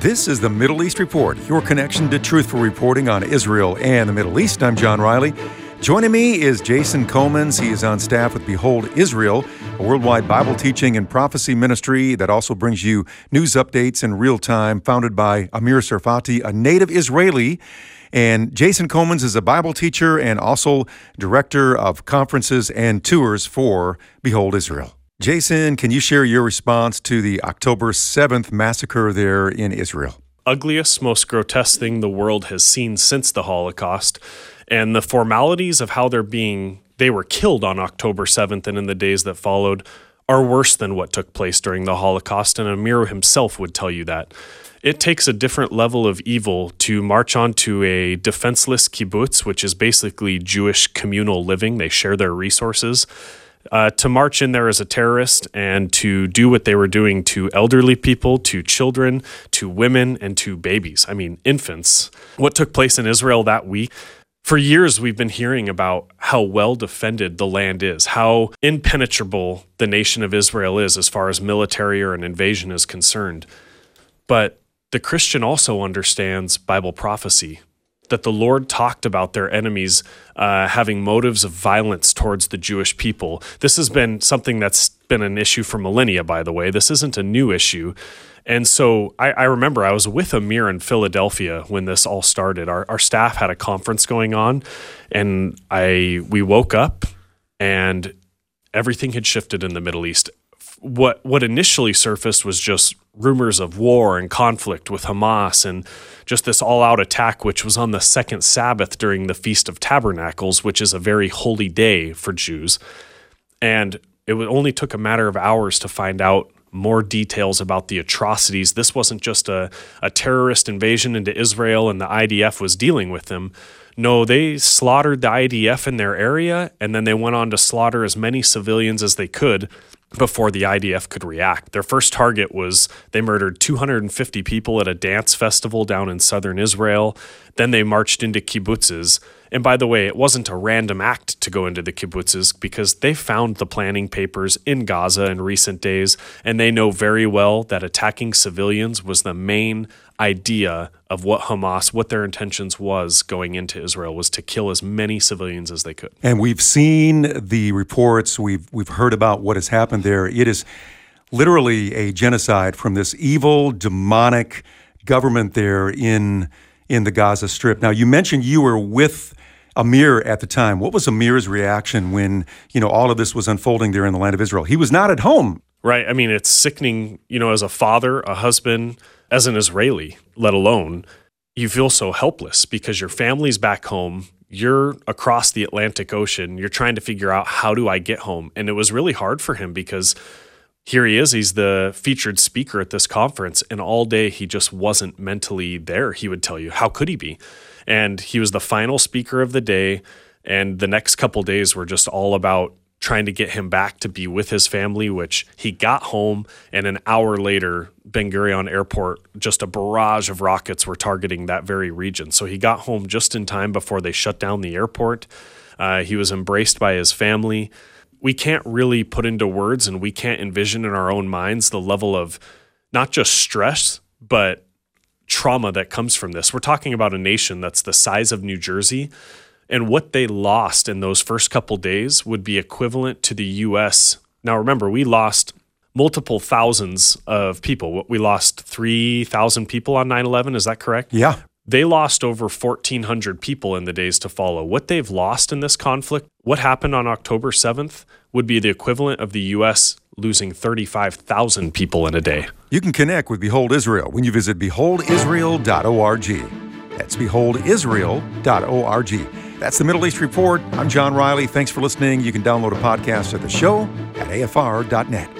This is the Middle East Report, your connection to truthful reporting on Israel and the Middle East. I'm John Riley. Joining me is Jason Comans. He is on staff with Behold Israel, a worldwide Bible teaching and prophecy ministry that also brings you news updates in real time, founded by Amir Tsarfati, a native Israeli. And Jason Comans is a Bible teacher and also director of conferences and tours for Behold Israel. Jason, can you share your response to the October 7th massacre there in Israel? Ugliest, most grotesque thing the world has seen since the Holocaust. And the formalities of how they're being, they were killed on October 7th and in the days that followed, are worse than what took place during the Holocaust. And Amir himself would tell you that. It takes a different level of evil to march onto a defenseless kibbutz, which is basically Jewish communal living. They share their resources uh, to march in there as a terrorist and to do what they were doing to elderly people, to children, to women, and to babies. I mean, infants. What took place in Israel that week? For years, we've been hearing about how well defended the land is, how impenetrable the nation of Israel is as far as military or an invasion is concerned. But the Christian also understands Bible prophecy that the Lord talked about their enemies uh, having motives of violence towards the Jewish people. This has been something that's been an issue for millennia, by the way. This isn't a new issue. And so I, I, remember I was with Amir in Philadelphia when this all started. Our, our staff had a conference going on, and I we woke up and everything had shifted in the Middle East what what initially surfaced was just rumors of war and conflict with Hamas and just this all-out attack which was on the second Sabbath during the Feast of Tabernacles which is a very holy day for Jews and it only took a matter of hours to find out more details about the atrocities. This wasn't just a, a terrorist invasion into Israel and the IDF was dealing with them. No, they slaughtered the IDF in their area and then they went on to slaughter as many civilians as they could before the IDF could react. Their first target was they murdered 250 people at a dance festival down in southern Israel. Then they marched into kibbutzes. And by the way, it wasn't a random act to go into the kibbutzes because they found the planning papers in Gaza in recent days, and they know very well that attacking civilians was the main idea of what Hamas, what their intentions was going into Israel, was to kill as many civilians as they could. And we've seen the reports, we've we've heard about what has happened there. It is literally a genocide from this evil, demonic government there in in the Gaza Strip. Now, you mentioned you were with Amir at the time. What was Amir's reaction when you know all of this was unfolding there in the land of Israel? He was not at home. Right. I mean, it's sickening. You know, as a father, a husband as an Israeli, let alone, you feel so helpless because your family's back home. You're across the Atlantic Ocean. You're trying to figure out how do I get home? And it was really hard for him because here he is. He's the featured speaker at this conference. And all day he just wasn't mentally there, he would tell you. How could he be? And he was the final speaker of the day. And the next couple days were just all about trying to get him back to be with his family, which he got home. And an hour later, Ben Gurion Airport, just a barrage of rockets were targeting that very region. So he got home just in time before they shut down the airport. Uh, he was embraced by his family. We can't really put into words and we can't envision in our own minds the level of not just stress, but trauma that comes from this. We're talking about a nation that's the size of New Jersey and what they lost in those first couple days would be equivalent to the US. Now, remember, we lost multiple thousands of people. We lost 3,000 people on 9 11. Is that correct? Yeah. They lost over 1,400 people in the days to follow. What they've lost in this conflict, what happened on October 7th, would be the equivalent of the U.S. losing 35,000 people in a day. You can connect with Behold Israel when you visit beholdisrael.org. That's beholdisrael.org. That's the Middle East Report. I'm John Riley. Thanks for listening. You can download a podcast of the show at afr.net.